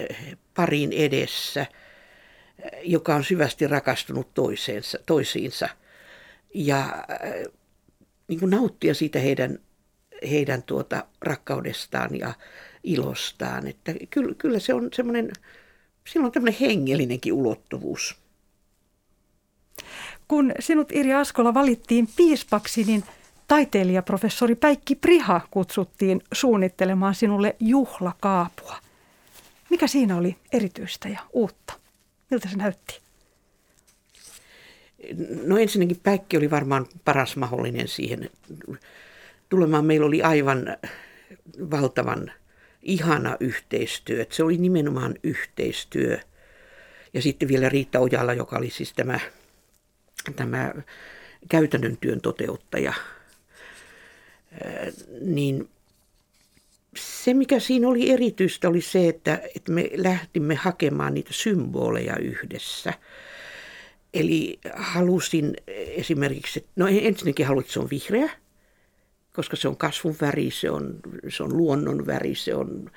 parin edessä, joka on syvästi rakastunut toiseensa, toisiinsa ja niin kuin nauttia siitä heidän, heidän tuota rakkaudestaan ja ilostaan. Että kyllä, kyllä se on semmoinen, sillä on tämmöinen hengellinenkin ulottuvuus.
Kun sinut Irja Askola valittiin piispaksi, niin – taiteilijaprofessori Päikki Priha kutsuttiin suunnittelemaan sinulle juhlakaapua. Mikä siinä oli erityistä ja uutta? Miltä se näytti?
No ensinnäkin Päikki oli varmaan paras mahdollinen siihen tulemaan. Meillä oli aivan valtavan ihana yhteistyö. Se oli nimenomaan yhteistyö. Ja sitten vielä Riitta Ojala, joka oli siis tämä, tämä käytännön työn toteuttaja – niin se, mikä siinä oli erityistä, oli se, että, että me lähtimme hakemaan niitä symboleja yhdessä. Eli halusin esimerkiksi, no ensinnäkin halusin, että se on vihreä, koska se on kasvun väri, se on, se on luonnon väri, se on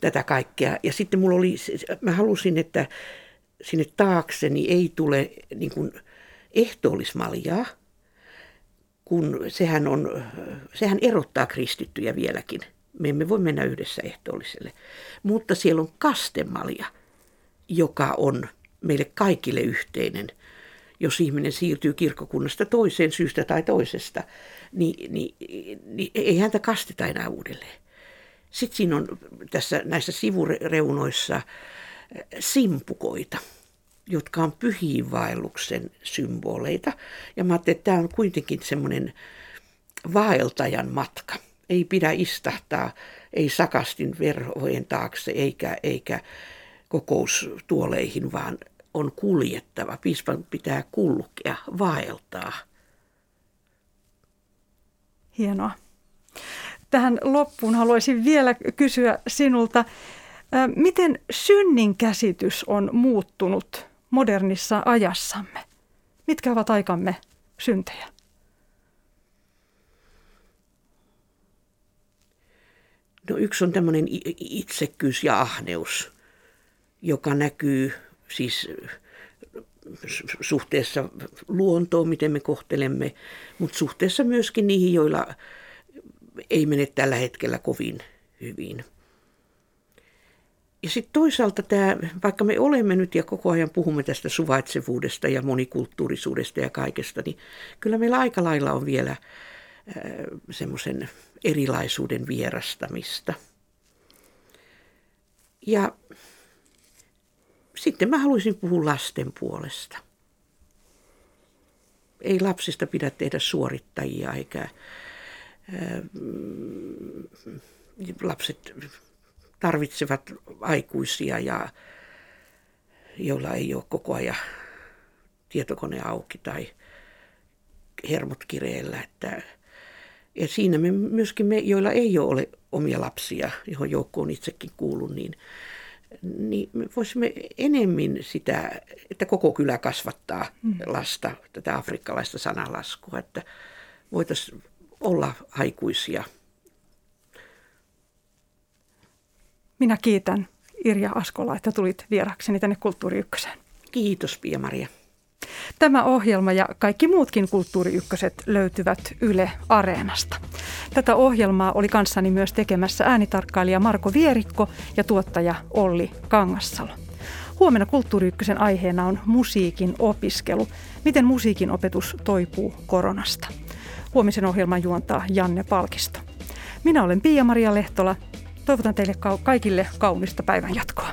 tätä kaikkea. Ja sitten mulla oli, mä halusin, että sinne taakseni ei tule niin kuin ehtoollismaljaa, kun sehän, on, sehän erottaa kristittyjä vieläkin. Me emme voi mennä yhdessä ehtoolliselle. Mutta siellä on kastemalja, joka on meille kaikille yhteinen. Jos ihminen siirtyy kirkkokunnasta toiseen syystä tai toisesta, niin, niin, niin ei häntä kasteta enää uudelleen. Sitten siinä on tässä näissä sivureunoissa simpukoita – jotka on pyhiinvaelluksen symboleita. Ja mä ajattelin, että tämä on kuitenkin semmoinen vaeltajan matka. Ei pidä istahtaa, ei sakastin verhojen taakse eikä, eikä kokoustuoleihin, vaan on kuljettava. Piispan pitää kulkea, vaeltaa.
Hienoa. Tähän loppuun haluaisin vielä kysyä sinulta, miten synnin käsitys on muuttunut modernissa ajassamme? Mitkä ovat aikamme syntejä?
No yksi on tämmöinen itsekkyys ja ahneus, joka näkyy siis suhteessa luontoon, miten me kohtelemme, mutta suhteessa myöskin niihin, joilla ei mene tällä hetkellä kovin hyvin. Ja sitten toisaalta tämä, vaikka me olemme nyt ja koko ajan puhumme tästä suvaitsevuudesta ja monikulttuurisuudesta ja kaikesta, niin kyllä meillä aika lailla on vielä äh, semmoisen erilaisuuden vierastamista. Ja sitten mä haluaisin puhua lasten puolesta. Ei lapsista pidä tehdä suorittajia eikä äh, lapset tarvitsevat aikuisia ja joilla ei ole koko ajan tietokone auki tai hermot kireellä. Että, ja siinä me myöskin me, joilla ei ole omia lapsia, johon joukkoon itsekin kuulun, niin, niin me voisimme enemmän sitä, että koko kylä kasvattaa mm. lasta, tätä afrikkalaista sanalaskua, että voitaisiin olla aikuisia –
Minä kiitän Irja Askola, että tulit vierakseni tänne Kulttuuri Ykköseen.
Kiitos Pia-Maria.
Tämä ohjelma ja kaikki muutkin Kulttuuri Ykköset löytyvät Yle Areenasta. Tätä ohjelmaa oli kanssani myös tekemässä äänitarkkailija Marko Vierikko ja tuottaja Olli Kangassalo. Huomenna Kulttuuri Ykkösen aiheena on musiikin opiskelu. Miten musiikin opetus toipuu koronasta? Huomisen ohjelman juontaa Janne Palkisto. Minä olen Pia-Maria Lehtola Toivotan teille kaikille kaunista päivänjatkoa.